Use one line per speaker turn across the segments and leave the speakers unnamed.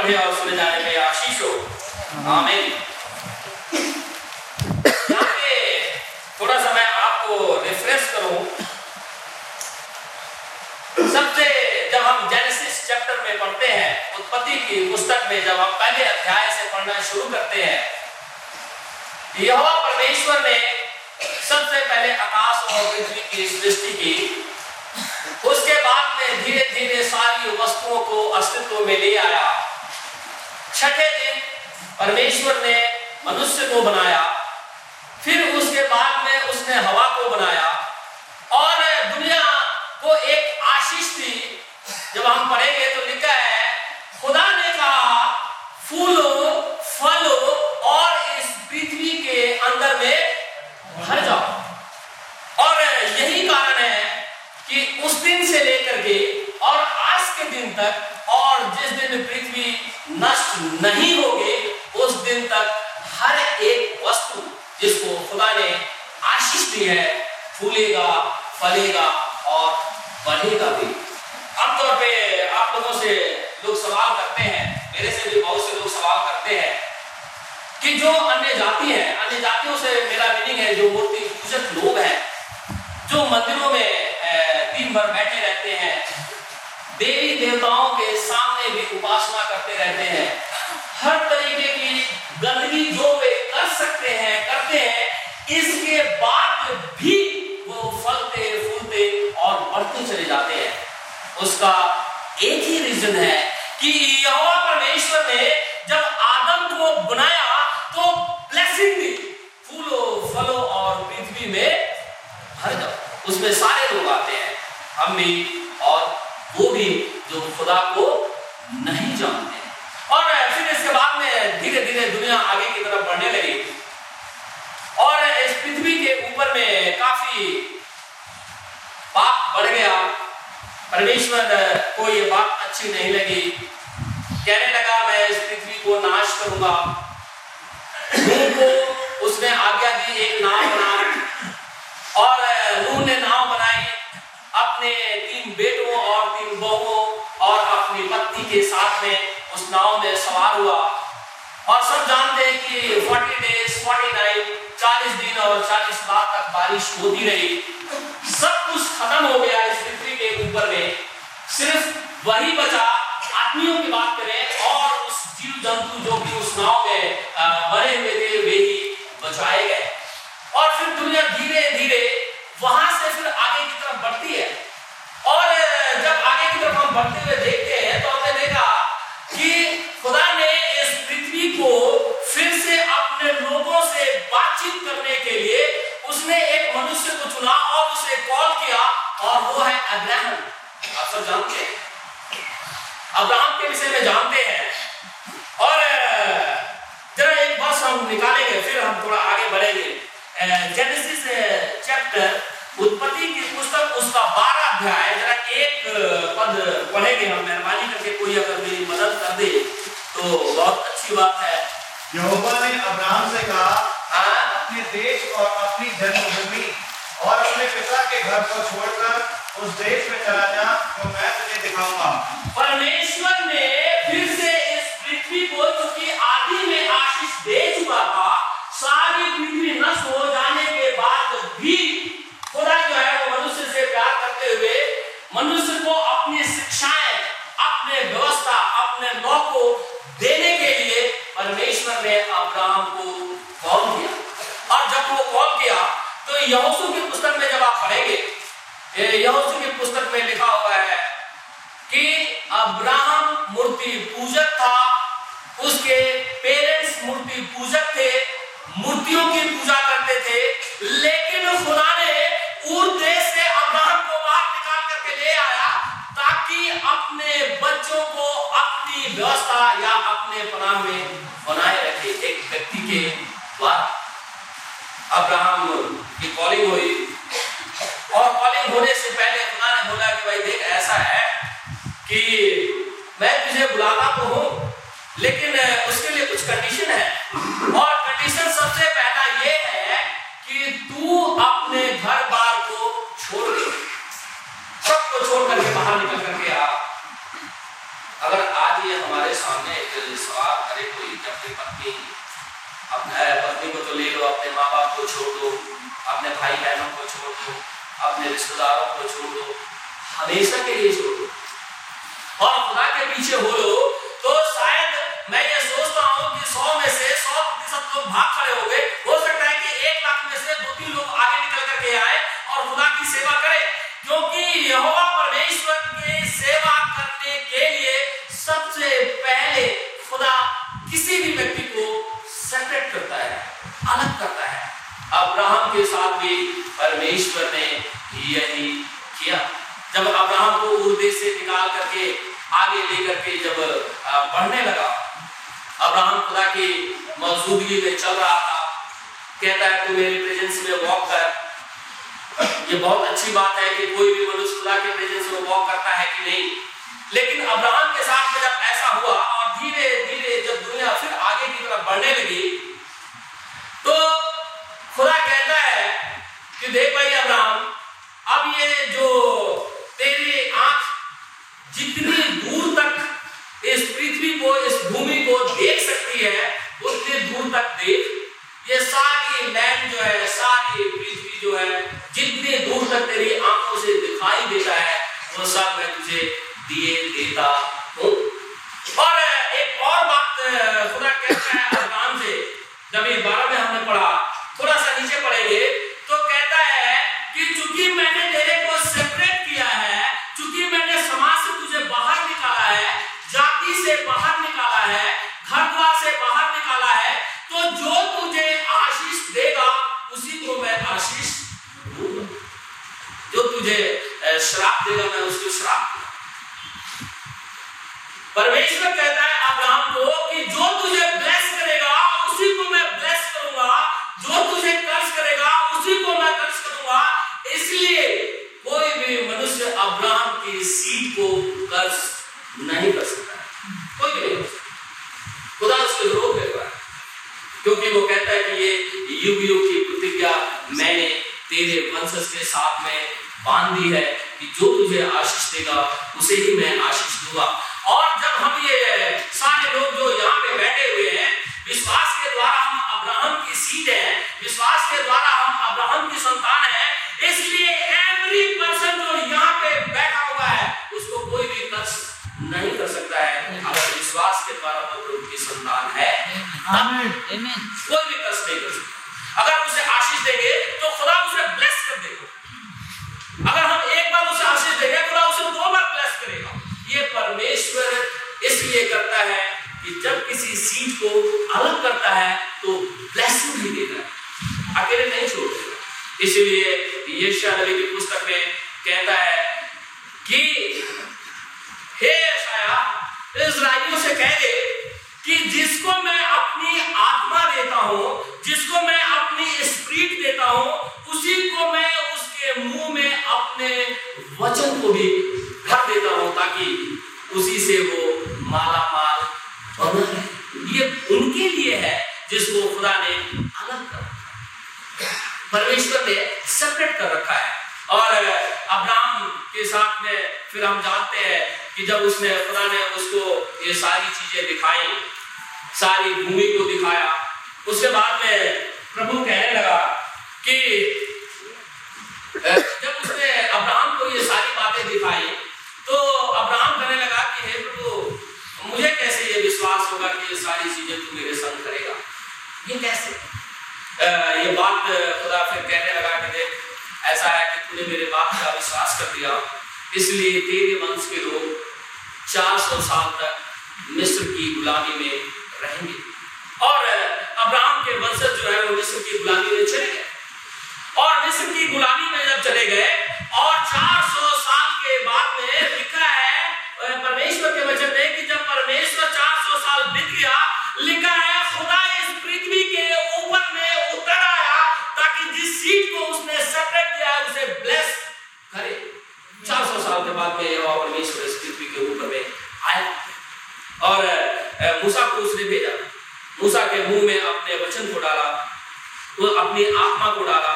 पढ़े और सुने जाने में आशीष हो यहाँ पे थोड़ा सा मैं आपको रिफ्रेश करूँ सबसे जब हम जेनेसिस चैप्टर में पढ़ते हैं उत्पत्ति की पुस्तक में जब हम पहले अध्याय से पढ़ना शुरू करते हैं। यहोवा परमेश्वर ने सबसे पहले आकाश और पृथ्वी की सृष्टि की। उसके बाद में धीरे धीरे सारी वस्तुओं को अस्तित्व में ले आया। छठे दिन परमेश्वर ने मनुष्य को बनाया, फिर उसके बाद में उसने हवा को बनाया और दुनिया को एक आशीष थी जब हम पढ़ेंगे तो लिखा है खुदा ने कहा फूलो फलो और इस पृथ्वी के अंदर में भर जाओ और यही कारण है कि उस दिन से लेकर के और आज के दिन तक और जिस दिन पृथ्वी नष्ट नहीं होगी उस दिन तक हर एक वस्तु जिसको खुदा ने आशीष दी है फूलेगा फलेगा और बढ़ेगा भी आमतौर पे आप लोगों से लोग सवाल करते हैं मेरे से भी बहुत से लोग सवाल करते हैं कि जो अन्य जाति है अन्य जातियों से मेरा मीनिंग है जो मूर्ति पूजक लोग हैं जो मंदिरों में दिन भर बैठे रहते हैं देवी देवताओं के सामने भी उपासना करते रहते हैं हर तरीके की गंदगी जो वे कर सकते हैं करते हैं इसके बाद भी वो फलते फूलते और बढ़ते चले जाते हैं उसका एक ही रीजन है कि परमेश्वर ने जब आदम को बनाया तो ब्लेसिंग दी फूलो, फलो और पृथ्वी में भर जाओ उसमें सारे लोग आते हैं, हम भी और वो भी जो खुदा को नहीं जानते और फिर इसके बाद में धीरे धीरे दुनिया आगे की तरफ़ बढ़ने लगी। और इस पृथ्वी के ऊपर में काफ़ी पाप बढ़ गया। परमेश्वर को ये बात अच्छी नहीं लगी। कहने लगा, मैं इस पृथ्वी को नाश करूँगा। को उसने आज्ञा दी, एक नाव बना। और नूह ने नाव बनाई अपने तीन बेटों और तीन बहुओं और अपनी पत्नी के साथ में उस नाव में सवार हुआ। और सब जानते हैं कि 40 डेज़ 40 नाइट 40 दिन और 40 रात तक बारिश होती रही। सब कुछ खत्म हो गया इस पृथ्वी के ऊपर में। सिर्फ़ वही बचा, आदमियों की बात करें और उस जीव जंतु जो कि उस नाव में मरे हुए थे, वे ही बचाए गए। और फिर दुनिया धीरे धीरे वहाँ से फिर आगे की तरफ़ बढ़ती है। और जब आगे की तरफ़ हम बढ़ते हुए देखते हैं तो हमने देखा कि खुदा ने इस पृथ्वी को अपने लोगों से बातचीत करने के लिए उसने एक मनुष्य को चुना और उसे कॉल किया, और वो है अब्राहम। आप सब जानते हैं? अब्राहम के विषय में जानते हैं। और जरा एक बात हम निकालेंगे, फिर हम थोड़ा आगे बढ़ेंगे। जेनेसिस चैप्टर उत्पत्ति की पुस्तक, उसका बारह अध्याय, जरा एक पद पढ़ेंगे हम, मेहरबानी करके कोई अगर मेरी मदद कर दे तो बहुत अच्छी बात है।
यहोवा ने अब्राहम से कहा
हाँ
अपने देश और अपनी जन्मभूमि और अपने पिता के घर को छोड़कर उस देश में चला जा, जो मैं तुझे दिखाऊँगा।
परमेश्वर ने फिर से इस पृथ्वी को क्योंकि आदि में आशीष दे चुका था, सारी पृथ्वी नष्ट हो जाने के बाद भी खुदा जो है वो मनुष्य से प्यार करते हुए मनुष्य को अपनी शिक्षाएँ, अपने व्यवस्था, अपने लॉ को देने के लिए परमेश्वर ने अब्राहम को कॉल किया। और जब वो कॉल किया तो यहोशू की पुस्तक में जब आप पढ़ेंगे यहोशू की पुस्तक में लिखा हुआ है कि अब्राहम मूर्ति पूजक था, उसके पेरेंट्स अब्राहम के साथ भी परमेश्वर ने यही किया। जब अब्राहम को उर्दे से निकाल करके आगे लेकर के जब बढ़ने लगा, अब्राहम खुदा की मौजूदगी में चल रहा था। कहता है, तू मेरे प्रेजेंस में वॉक कर। ये बहुत अच्छी बात है कि कोई भी मनुष्य खुदा के प्रेजेंस में वॉक करता है कि नहीं। लेकिन अब्राहम के साथ में जब ऐसा हुआ और धीरे धीरे जब दुनिया फिर आगे की तरफ़ बढ़ने लगी तो खुदा कहता है कि देख भाई अब्राहम, अब ये जो तेरी आँख जितनी दूर तक इस पृथ्वी को, इस भूमि को देख सकती है, उतनी दूर तक देख। ये सारी लैंड जो है, सारी पृथ्वी जो है, जितनी दूर तक तेरी आँखों से दिखाई देता है, वो सब मैं तुझे दिए देता हूँ। और एक और बात, खुदा कहता है अब्राहम से, जब ये बारह में हमने पढ़ा से बाहर निकाला है, घर द्वार से बाहर निकाला है तो जो तुझे आशीष देगा, उसी को मैं आशीष जो तुझे श्राप देगा, मैं उसको श्राप परमेश्वर कहता है, अब्राहम को इसलिए यशा नबी की पुस्तक में कहता है कि, हे यशाया से कह दे कि जिसको मैं अपनी आत्मा देता हूँ, जिसको मैं अपनी स्प्रीट देता हूँ, उसी को मैं उसके मुँह में अपने वचन को भी भर देता हूँ ताकि उसी से वो माला माल बना है ये उनके लिए है जिसको खुदा ने अलग कर परमेश्वर ने सेपरेट कर रखा है और अब्राहम के साथ में फिर हम जानते हैं कि जब उसने खुदा ने उसको ये सारी चीज़ें दिखाई, सारी भूमि को दिखाया। उसके बाद में प्रभु कहने लगा कि, जब उसने अब्राहम को ये सारी बातें दिखाई तो अब्राहम कहने लगा कि, हे प्रभु, मुझे कैसे ये विश्वास होगा कि ये सारी चीज़ें तू मेरे संग करेगा? ये कैसे? ये बात खुदा फिर कहने लगा कि देख, ऐसा है कि तूने मेरे बात का विश्वास कर दिया इसलिए तेरे वंश के लोग 400 साल तक मिस्र की गुलामी में और मूसा को उसने भेजा। मूसा के मुँह में अपने वचन को डाला, वो अपनी आत्मा को डाला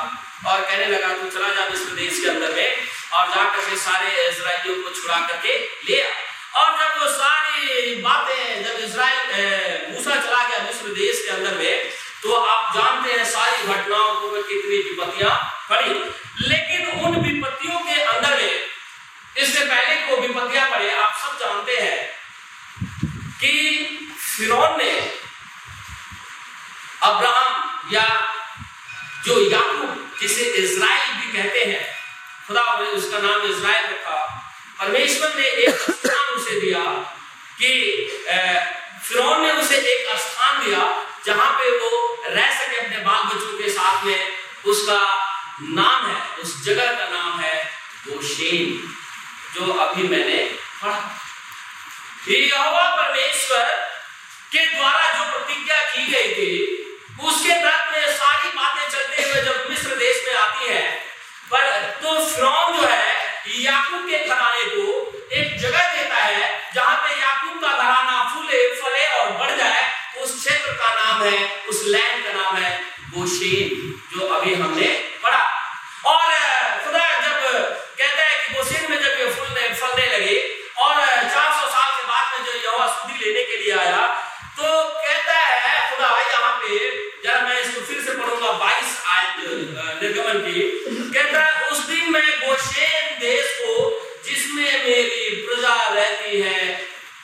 और कहने लगा, तू चला जा के अंदर में और जाकर के सारे इसराइलियों को छुड़ा करके ले आ। और जब वो सारी बातें, जब इसराइल मूसा चला गया मिस्र देश के अंदर में तो आप जानते हैं सारी घटनाओं को कितनी विपत्तियाँ पड़ी। लेकिन उन विपत्तियों के अंदर में, इससे पहले को विपत्तियाँ पड़े, आप सब जानते हैं। कि फिरौन ने अब्राहम या जो याकूब, जिसे इज़राइल भी कहते हैं, खुदा ने उसका नाम इज़राइल रखा। परमेश्वर ने एक स्थान उसे दिया कि फिरौन ने उसे एक स्थान दिया जहाँ पे वो रह सके अपने बाल बच्चों के साथ में। उसका नाम है, उस जगह का नाम है गोशेन, जो अभी मैंने पढ़ा। यहोवा, परमेश्वर के द्वारा जो प्रतिज्ञा की गई थी, उसके तहत में सारी बातें चलते हुए जब मिस्र देश में आती है, पर तो फिरौन जो है, याकूब के घराने को एक जगह देता है, जहाँ पे याकूब का घराना फूले, फले और बढ़ जाए, उस क्षेत्र का नाम है, उस लैंड का नाम है गोशेन, जो अभी हमने पढ़ा। और खुदा जब कहता है कि गोशेन में जब ये फूलने फलने लगे और 400 साल के बाद में जो यहोवा सुधी लेने के लिए आया। तो कहता है, खुदा यहाँ पे जब मैं इसको फिर से पढ़ूँगा 22 आयत निर्गमन की। कहता है, उस दिन मैं गोशेन देश को, जिसमें मेरी प्रजा रहती है,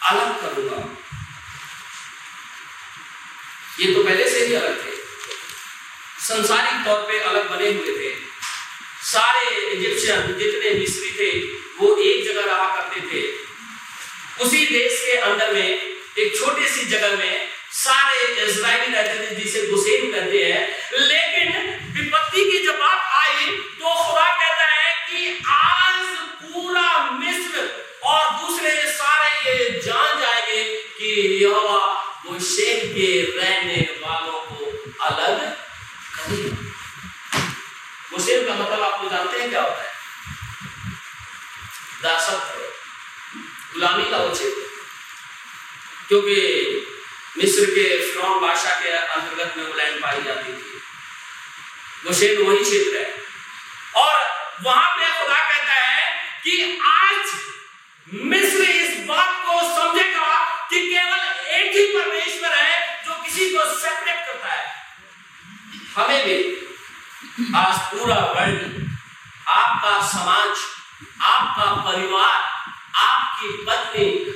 अलग करूँगा ये तो पहले से ही अलग थे। संसारिक तौर पे अलग बने हुए थे। सारे इजिप्शियन जितने मिस्री थे, वो एक जगह रहा करते थे। उसी देश के अंदर में एक छोटी सी जगह में सारे इजरायली रहते थे जिसे गुसेन कहते हैं, लेकिन विपत्ति की जब बात आई तो खुदा कहता है कि आज पूरा मिस्र और दूसरे सारे ये जान जाएँगे कि यहोवा गुसेन के रहने वालों को अलग करेगा। गुसेन का मतलब आप लोग जानते हैं क्या होता है? दासत्व। गुलामी का क्षेत्र क्योंकि मिस्र के फिरौन बादशाह के अंतर्गत में वो लैंड पाई जाती थी। गोशेन वही क्षेत्र है। और वहाँ पे खुदा कहता है कि आज मिस्र इस बात को समझेगा कि केवल एक ही परमेश्वर है जो किसी को सेपरेट करता है। हमें भी आज पूरा वर्ल्ड आपका समाज, आपका परिवार, आपकी पत्नी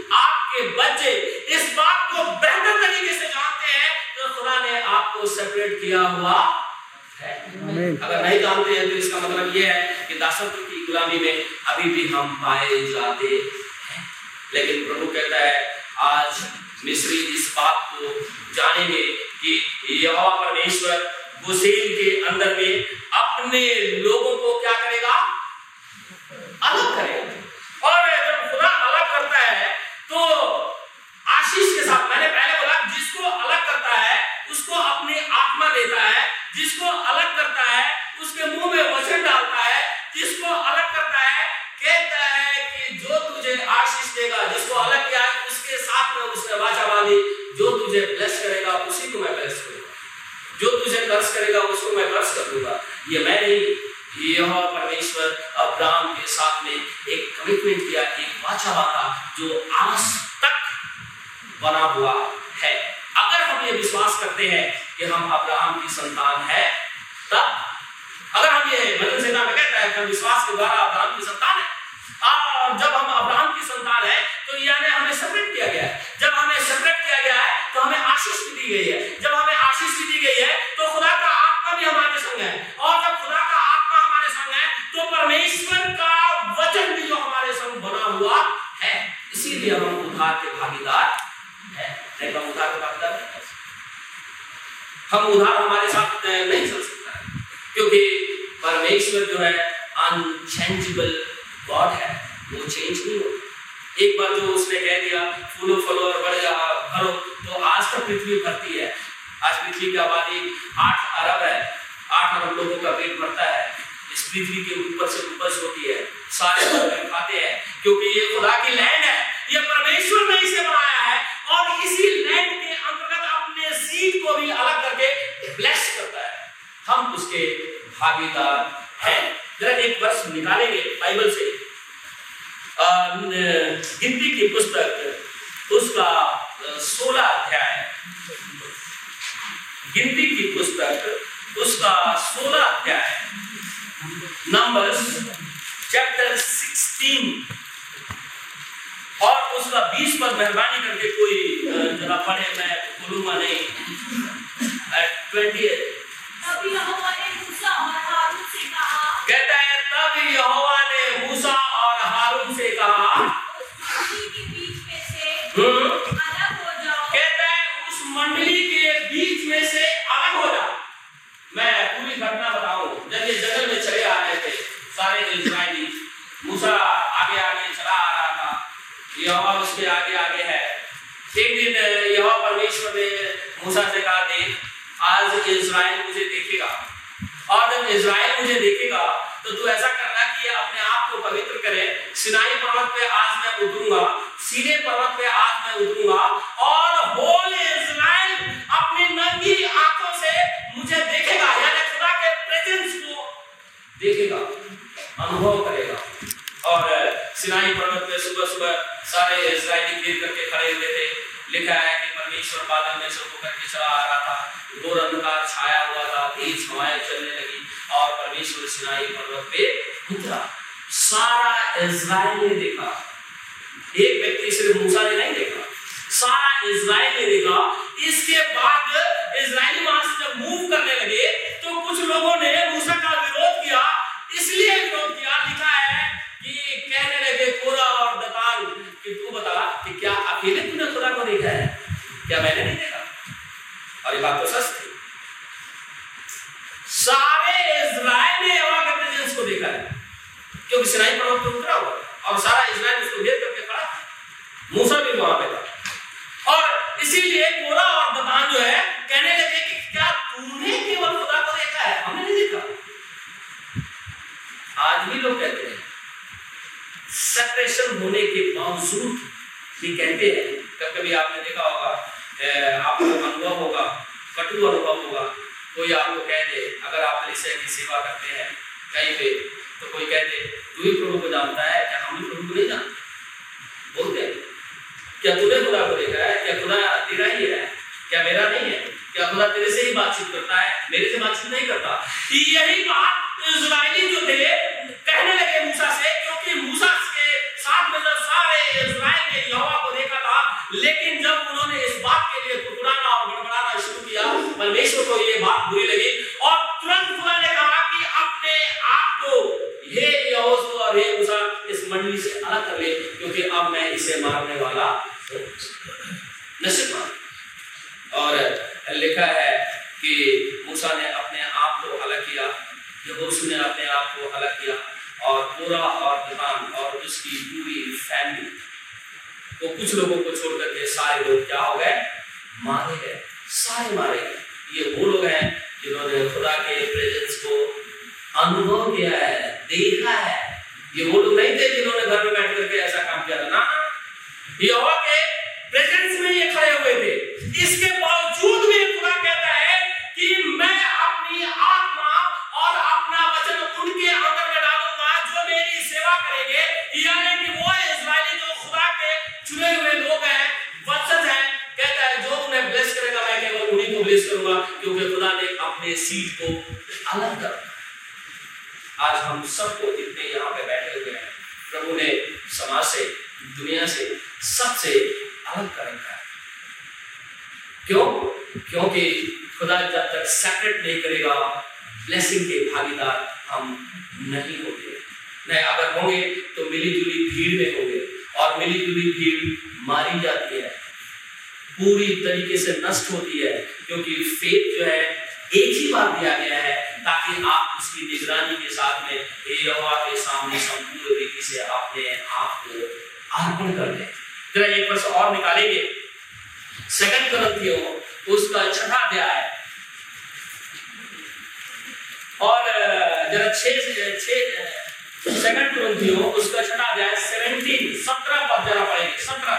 बच्चे इस बात को बेहतर तरीके से जानते हैं तो खुदा ने आपको सेपरेट किया हुआ है। अगर नहीं जानते हैं तो इसका मतलब यह है कि दासत्व की गुलामी में अभी भी हम पाए जाते हैं। लेकिन प्रभु कहता है आज मिस्री इस बात को जानेंगे कि यहोवा परमेश्वर गुसेन के अंदर में अपने लोगों को क्या करेगा? अलग करेगा और जब खुदा अलग करता है तो आशीष के साथ मैंने पहले बोला जिसको अलग करता है उसको अपनी आत्मा देता है, जिसको अलग करता है, उसके मुँह में वचन डालता है, जिसको अलग करता है, कहता है कि जो तुझे आशीष देगा, जिसको अलग किया है, उसके साथ में उसने वाचा बांधी। जो तुझे ब्लेस करेगा, उसी को मैं ब्लेस करूँगा। जो तुझे कर्ज करेगा, उसको मैं कर्ज कर दूँगा। ये मैं नहीं, यह परमेश्वर अब्राहम के साथ में एक कमिटमेंट किया, एक वाचा बांधा, जो आज तक बना हुआ है। ये विश्वास करते हैं कि हम अब्राहम की संतान है। तब, अगर हम ये भजन सेना में कहता है, हम विश्वास के द्वारा अब्राहम की संतान है। और जब हम अब्राहम की संतान है तो यानी हमें सेपरेट किया गया है। जब हमें सेपरेट किया गया है तो हमें आशीष भी दी गई है। जब हमें आशीष भी दी गई है तो खुदा का आत्मा भी हमारे संग है। और जब खुदा का आत्मा हमारे संग है तो परमेश्वर का वचन भी जो हमारे संग बना हुआ है। इसीलिए हम उद्धार के भागीदार है। उद्धार के भागीदार उधार हमारे साथ नहीं चल सकता क्योंकि परमेश्वर जो है अनचेंजेबल गॉड है। वो चेंज नहीं होता। एक बार जो उसने कह दिया, फूलो फलो और बढ़ जा, भरो। तो आज तक पृथ्वी भरती है। आज पृथ्वी की आबादी आठ अरब है। आठ अरब लोगों का पेट भरता है। इस पृथ्वी के ऊपर से उपज होती है। सारे लोग खाते हैं। क्योंकि ये खुदा की लैंड है। ये परमेश्वर ने इसे बनाया है। और इसी लैंड सीड को भी अलग करके ब्लेस करता है। हम उसके भागीदार हैं। जरा एक वर्ष निकालेंगे बाइबल से। गिनती की पुस्तक, उसका सोलह अध्याय। गिनती की पुस्तक, उसका सोलह अध्याय। नंबर्स चैप्टर सिक्सटीन और उसका बीस पर मेहरबानी करके कोई जरा पढ़े, मैं Guru at 20th. सारे इसराइली गिर करके खड़े हुए थे। लिखा है कि परमेश्वर बादल में से होकर के चला आ रहा था घोर अंधकार छाया हुआ था तेज हवाएँ चलने लगी और परमेश्वर सिनाई पर्वत पे उतरा सारा इज़राइल ने देखा एक व्यक्ति सिर्फ़ मूसा ने नहीं देखा सारा इज़राइल ने देखा इसके बाद इज़राइली वहाँ से जब मूव करने लगे तो कुछ लोगों ने मूसा का विरोध किया इसलिए विरोध किया लिखा है कि कहने लगे कोरा और दतान कि तू बता कि क्या अकेले तूने खुदा को देखा है क्या मैंने नहीं देखा और ये बात तो सच थी सारे इज़राइल ने यहोवा के प्रेजेंस को देखा है क्योंकि सिनाई पर्वत पर उतरा हुआ और सारा इज़राइल उसको घेर करके खड़ा था मूसा भी वहाँ पे था और इसीलिए कोरा और दतान जो है कहने लगे कि क्या तूने केवल खुदा को देखा है हमने नहीं देखा आज भी लोग कहते हैं होने के बावजूद भी कहते हैं कभी कभी आपने देखा होगा आपको अनुभव होगा, कटु अनुभव होगा, कोई आपको कह दे, अगर आप ईसाई की सेवा करते हैं, कहीं पे तो कोई कह दे, तू ही प्रभु को जानता है, क्या हम प्रभु को नहीं जानते? बोलते हैं। क्या तूने खुदा को देखा है? क्या खुदा तेरा ही है? क्या मेरा नहीं है? क्या खुदा तेरे से ही बातचीत करता है? मेरे से बातचीत नहीं करता? यही बात इजरायली जो थे इजराइल ने यहोवा को देखा था, लेकिन जब उन्होंने इस बात के लिए कुकड़ाना और गड़बड़ाना शुरू किया, परमेश्वर को ये बात बुरी लगी और तुरंत खुदा ने कहा कि अपने आप को हे यहोशू और हे मूसा, इस मंडली से अलग कर ले, क्योंकि अब मैं इसे मारने वाला नसीब और लिखा है कि मूसा ने अपने आप को अलग किया, यहोशू ने अपने आप को अलग किया और पूरा कुछ लोगों को छोड़ करके सारे लोग क्या हो गए? मारे गए। सारे मारे गए। ये वो लोग हैं जिन्होंने खुदा के प्रेजेंस को अनुभव किया है, देखा है। ये वो लोग नहीं थे जिन्होंने घर में बैठ करके ऐसा काम किया था। ना ये के प्रेजेंस में ये खड़े हुए थे इसके बावजूद भी खुदा कहता है कि मैं अपनी आत्मा और अपना वचन उनके अंदर में डालूँगा जो मेरी सेवा करेंगे यानी कि वो इजरायली जो खुदा के चुने हुए लोग हैं वंशज हैं कहता है जो उन्हें ब्लेस करेगा मैं केवल उन्हीं को ब्लेस करूँगा क्योंकि खुदा ने अपने सीड को अलग कर। आज हम सबको जितने यहाँ पे बैठे हुए हैं। प्रभु ने समाज से, दुनिया से सबसे अलग कर रखा है। क्यों? क्योंकि खुदा जब तक सेपरेट नहीं करेगा ब्लेसिंग के भागीदार हम नहीं होते नहीं अगर होंगे तो मिली जुली भीड़ में होंगे और मिली जुली भीड़ मारी जाती है। पूरी तरीके से नष्ट होती है, क्योंकि फेथ जो है एक ही बार दिया गया है ताकि आप उसकी निगरानी के साथ में यहोवा के सामने संपूर्ण रीति से अपने आप को अर्पण कर दें। जरा एक वर्ष और निकालेंगे। सेकंड करंथियों उसका छठा अध्याय। और जरा छह छह सेकंड करंथियों उसका छठा अध्याय 17 17 पर जरा पढ़ेंगे 17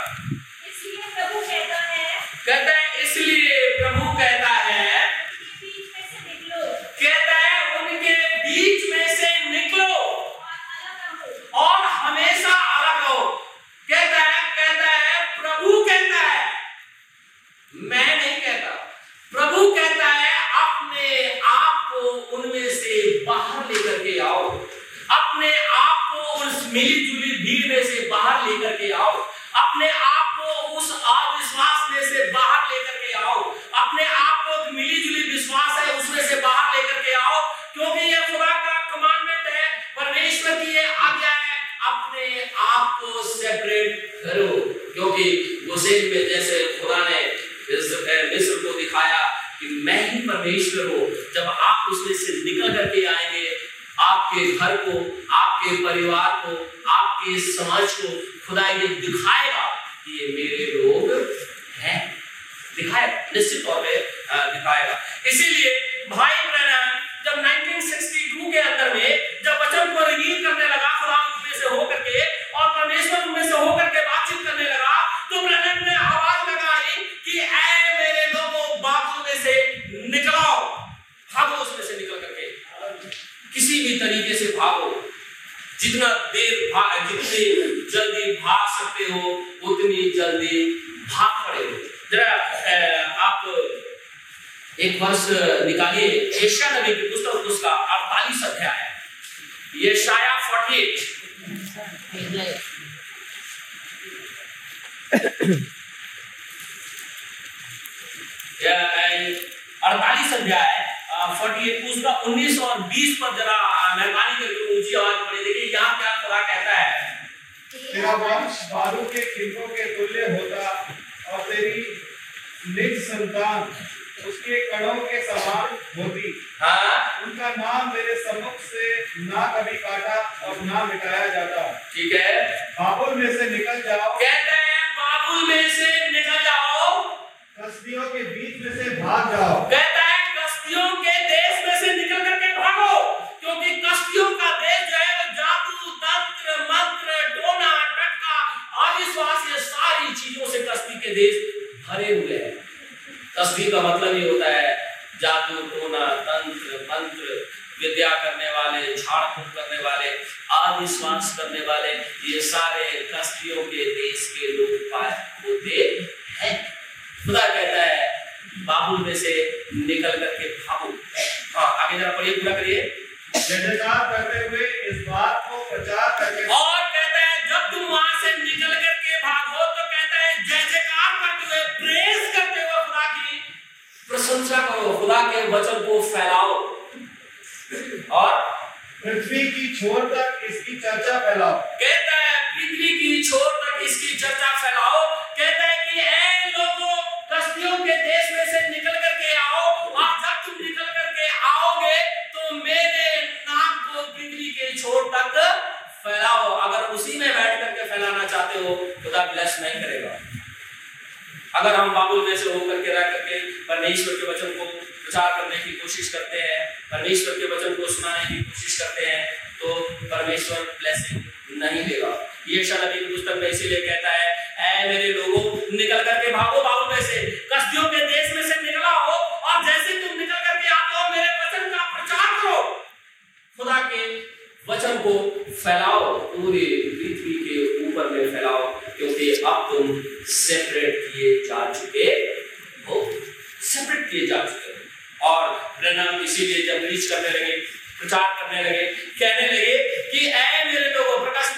घर को, आपके परिवार को, आपके समाज को खुदा ये दिखाएगा कि ये मेरे लोग हैं। दिखाएगा निश्चित तौर पर दिखाएगा। इसीलिए जितना देर भाग जितनी जल्दी भाग सकते हो, उतनी जल्दी भाग पड़े जरा आप एक वर्ष निकालिए। एशिया नबी की पुस्तक उसका अड़तालीस अध्याय है। ये शाया फोर्टी एट अड़तालीस अध्याय फोर्टी एट उसका उन्नीस और बीस पर जरा मेहरबानी करके ऊँची आवाज़ पढ़े देखिए यहाँ क्या खुदा कहता है
तेरा वंश बारू के खिलकों के तुल्य होता और तेरी निज संतान उसके कणों के समान होती।
हाँ?
उनका नाम मेरे सम्मुख से ना कभी काटा और ना मिटाया जाता।
ठीक है।
बाबुल में से निकल जाओ।
कहते हैं बाबुल में से निकल जाओ।
कसदियों के बीच में से भाग जाओ।
के देश भरे हुए हैं। कस्ती का मतलब ये होता है जादू टोना तंत्र मंत्र विद्या करने वाले झाड़ फूक करने वाले अविश्वास करने वाले ये सारे कस्तियों के देश के लोग पाए होते हैं। खुदा कहता है बाबुल में से निकल करके भागो। हाँ आगे जरा पढ़िए पूरा करिए।
करते हुए इस बात को प्रचार करके
और प्रशंसा करो खुदा के वचन को फैलाओ। और
पृथ्वी की छोर तक इसकी चर्चा फैलाओ।
कहता है पृथ्वी की छोर तक इसकी चर्चा फैलाओ। कहता है कि ऐ लोगों कस्तियों के देश में से निकल करके आओ और जब तुम निकल करके आओगे तो मेरे नाम को पृथ्वी के छोर तक फैलाओ। अगर उसी में बैठ करके फैलाना चाहते हो खुदा ब्लेस नहीं करेगा। अगर हम बाबुल में से होकर के रह करके परमेश्वर के वचन को प्रचार करने की कोशिश करते हैं, परमेश्वर के वचन को सुनाने की कोशिश करते हैं तो परमेश्वर ब्लेसिंग नहीं देगा। ये की पुस्तक में इसीलिए कहता है, ऐ मेरे लोगों, निकल करके भागो बाबू में से कस्तियों के देश में से निकला हो, और जैसे तुम निकल करके आते हो, मेरे वचन का प्रचार करो। खुदा के वचन को फैलाओ, पूरी पृथ्वी के ऊपर में फैलाओ, क्योंकि अब तुम सेपरेट किए जा चुके सेपरेट किए जा चुके हैं। और ब्रनम इसीलिए जब रीच करने लगे, प्रचार करने लगे, कहने लगे कि, ऐ मेरे लोगों, प्रकाश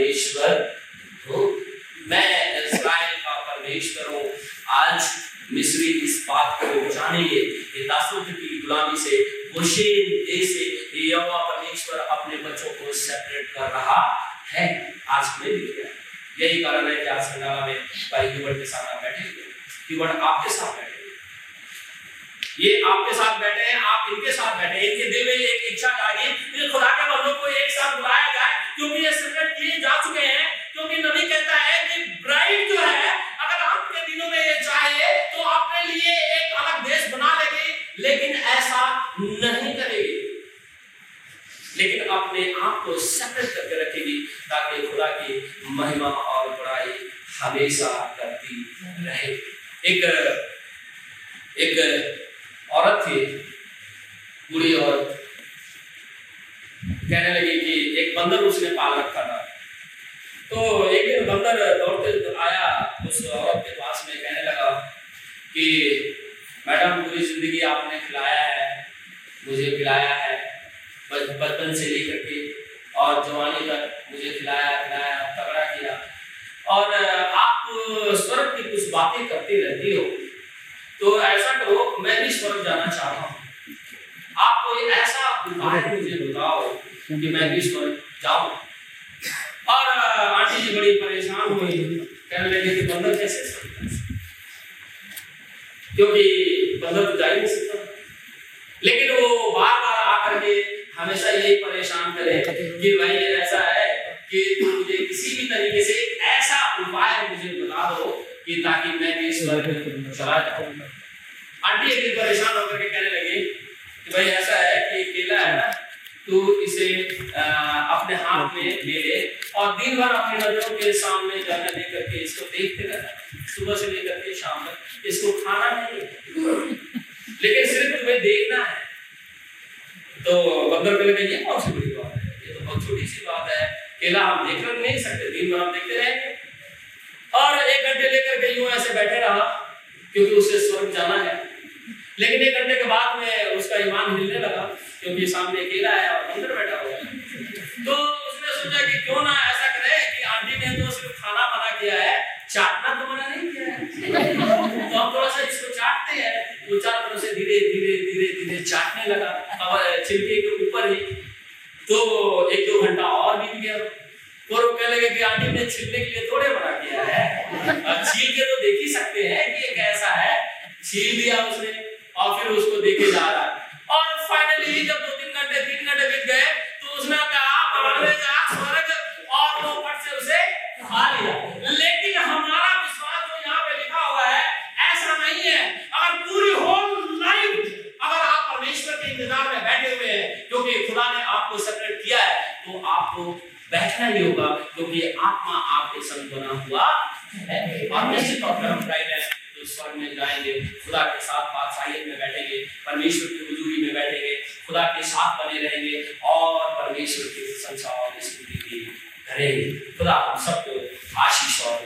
परमेश्वर मैं इसराइल का परमेश्वर हूँ। आज मिस्री इस बात को जानेंगे कि दासों की गुलामी से मुशीन देश एक औरत थी, बूढ़ी औरत कहने लगी कि एक बंदर उसने पाल रखा था। तो एक दिन बंदर दौड़ते आया, उस औरत के पास में कहने लगा कि, मैडम, पूरी ज़िंदगी आपने खिलाया है, मुझे पिलाया है बचपन से लेकर के, और जवानी तक मुझे खिलाया खिलाया, तगड़ा किया। और आप स्वर्ग की कुछ बातें करती रहती हो। तो ऐसा करो, मैं भी स्वर्ग जाना चाहता हूँ। आप कोई ऐसा उपाय मुझे बताओ कि मैं भी स्वर्ग जाऊँ। और आंटी जी बड़ी परेशान हुई। कहने लगे कि बंदर कैसे क्योंकि बंदर तो जा ही नहीं सकता। लेकिन वो बार बार आकर के हमेशा यही परेशान करे कि भाई, ऐसा है कि मुझे किसी भी तरीके से ऐसा उपाय मुझे बता दो कि ताकि मैं भी स्वर्ग चला जाऊँ आंटी एक दिन परेशान होकर के कहने लगी कि भाई ऐसा है कि केला है ना तू इसे आ, अपने हाथ में ले ले और दिन भर अपनी नज़रों के सामने जाकर दे करके इसको देखते रहना सुबह से लेकर के शाम तक। इसको खाना नहीं लेकिन सिर्फ़ तुम्हें देखना है। तो बंदर को लगा ये कौन सी बड़ी बात है ये तो बहुत छोटी सी बात है। केला हम देख नहीं सकते दिन भर हम देखते रहेंगे। और एक घंटे लेकर के यूँ ऐसे बैठे रहा, क्योंकि उसे स्वर्ग जाना है। लेकिन एक घंटे के बाद में उसका ईमान हिलने लगा, क्योंकि सामने अकेला है और बंदर बैठा हुआ है। तो उसने सोचा कि क्यों ना ऐसा करे कि आंटी ने तो सिर्फ़ खाना बना किया है, चाटना तो मना नहीं किया है। तो हम थोड़ा सा इसको चाटते हैं। वो चारों से धीरे धीरे धीरे धीरे चाटने लगा। अब, छिलके के ऊपर ही। तो एक दो घंटा और बीत गया। और वो कहने लगे कि आंटी ने छिलने के लिए थोड़े बना दिया है। छील के तो देख ही सकते हैं कि ये कैसा है। छील दिया उसने और फिर उसको देखे जा रहा। और फाइनली जब दो तीन घंटे तीन घंटे बीत गए तो उसने ऐसा योगा जो कि आत्मा आपके संग बना हुआ है। और निश्चित तौर पर हम राइट है तो स्वर्ग में जाएँगे, खुदा के साथ बादशाहियत में बैठेंगे, परमेश्वर की हजूरी में बैठेंगे, खुदा के साथ बने रहेंगे और परमेश्वर की प्रशंसा और स्तुति भी करेंगे। खुदा हम सबको आशीष और